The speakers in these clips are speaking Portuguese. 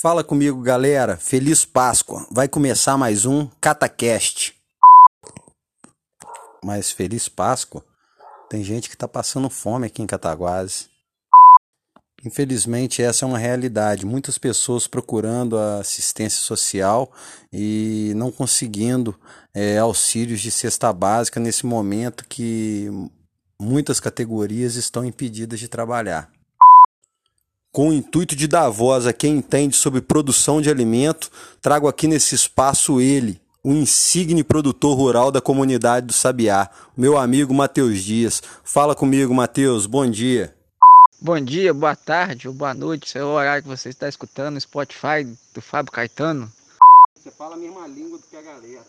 Fala comigo, galera. Feliz Páscoa. Vai começar mais um Catacast. Mas feliz Páscoa. Tem gente que tá passando fome aqui em Cataguases. Infelizmente, essa é uma realidade. Muitas pessoas procurando assistência social e não conseguindo é, auxílios de cesta básica nesse momento que muitas categorias estão impedidas de trabalhar. Com o intuito de dar voz a quem entende sobre produção de alimento, trago aqui nesse espaço ele, o insigne produtor rural da comunidade do Sabiá, meu amigo Matheus Dias. Fala comigo, Matheus, bom dia. Bom dia, boa tarde ou boa noite, esse é o horário que você está escutando no Spotify do Fábio Caetano. Você fala a mesma língua do que a galera.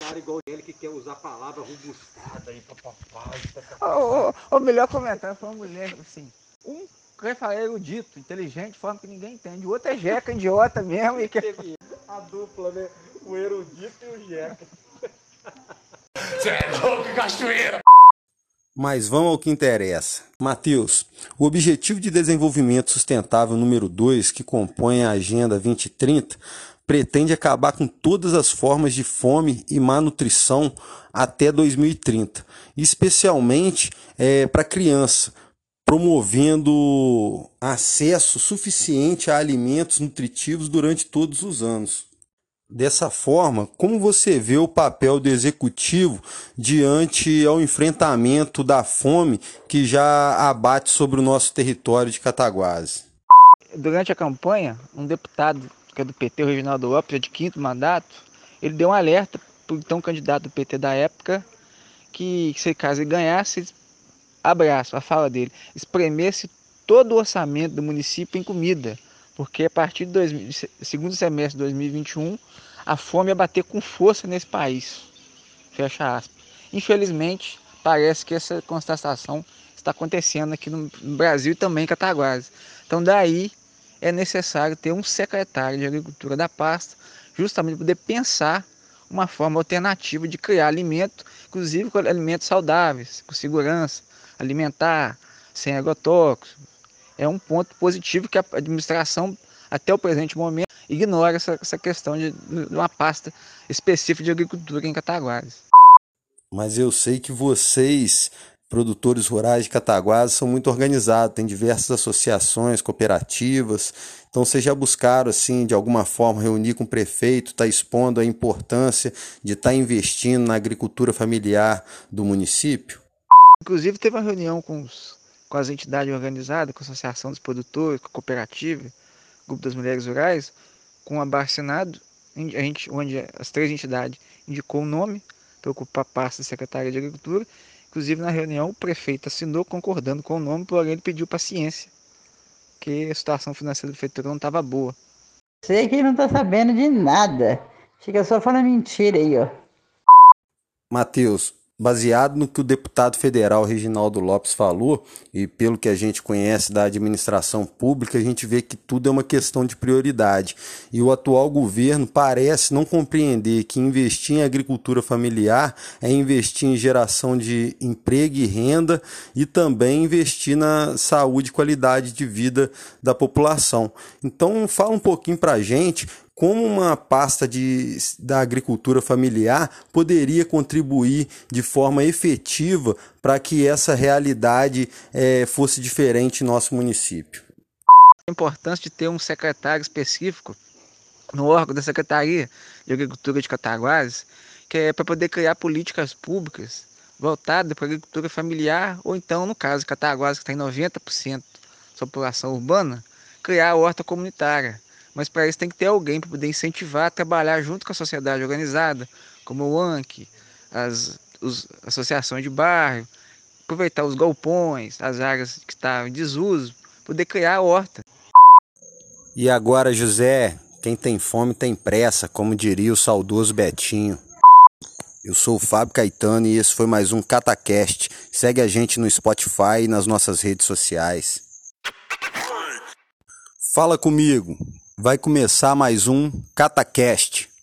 Cara igual ele que quer usar a palavra robustada aí, papapá. O, o, o melhor comentário foi uma mulher assim, um quem fala é erudito, inteligente, de forma que ninguém entende. O outro é jeca, idiota mesmo. E que... A dupla, né? O erudito e o jeca. Você é louco, cachoeira! Mas vamos ao que interessa. Matheus, o Objetivo de Desenvolvimento Sustentável número 2, que compõe a Agenda 2030, pretende acabar com todas as formas de fome e má nutrição até 2030, especialmente é, para criança, promovendo acesso suficiente a alimentos nutritivos durante todos os anos. Dessa forma, como você vê o papel do executivo diante ao enfrentamento da fome que já abate sobre o nosso território de Cataguases? Durante a campanha, um deputado que é do PT, o Reginaldo Lopes, é de quinto mandato, ele deu um alerta para o então candidato do PT da época que, se caso ele ganhasse, abraço, a fala dele, espremesse todo o orçamento do município em comida, porque a partir do segundo semestre de 2021 a fome ia bater com força nesse país. Fecha aspas. Infelizmente, parece que essa constatação está acontecendo aqui no Brasil e também em Cataguases. Então daí é necessário ter um secretário de agricultura da pasta, justamente para poder pensar uma forma alternativa de criar alimento, inclusive com alimentos saudáveis, com segurança, alimentar, sem agrotóxicos. É um ponto positivo que a administração, até o presente momento, ignora essa, essa questão de, de uma pasta específica de agricultura em Cataguases. Mas eu sei que vocês, produtores rurais de Cataguases, são muito organizados, tem diversas associações, cooperativas. Então vocês já buscaram, assim, de alguma forma, reunir com o prefeito, estar tá expondo a importância de estar tá investindo na agricultura familiar do município? Inclusive teve uma reunião com, os, com as entidades organizadas, com a Associação dos Produtores, com a Cooperativa, Grupo das Mulheres Rurais, com a Barcinado, a gente, onde as três entidades indicou o nome para ocupar a pasta de secretária de Agricultura. Inclusive na reunião o prefeito assinou concordando com o nome, porém ele pediu paciência, que a situação financeira da prefeitura não estava boa. Sei que não está sabendo de nada. Fica só falando mentira aí, ó. Matheus, baseado no que o deputado federal Reginaldo Lopes falou e pelo que a gente conhece da administração pública, a gente vê que tudo é uma questão de prioridade. E o atual governo parece não compreender que investir em agricultura familiar é investir em geração de emprego e renda e também investir na saúde e qualidade de vida da população. Então, fala um pouquinho para a gente como uma pasta de, da agricultura familiar poderia contribuir de forma efetiva para que essa realidade é, fosse diferente em nosso município. A importância de ter um secretário específico no órgão da Secretaria de Agricultura de Cataguases, que é para poder criar políticas públicas voltadas para a agricultura familiar, ou então, no caso de Cataguases, que está em 90% da população urbana, criar a horta comunitária mas para isso tem que ter alguém para poder incentivar a trabalhar junto com a sociedade organizada, como o ANC, as, os, associações de bairro, aproveitar os galpões, as áreas que estão em desuso, poder criar a horta. E agora, José, quem tem fome tem pressa, como diria o saudoso Betinho. Eu sou o Fábio Caetano e esse foi mais um Catacast. Segue a gente no Spotify e nas nossas redes sociais. Fala comigo. Vai começar mais um CataCast.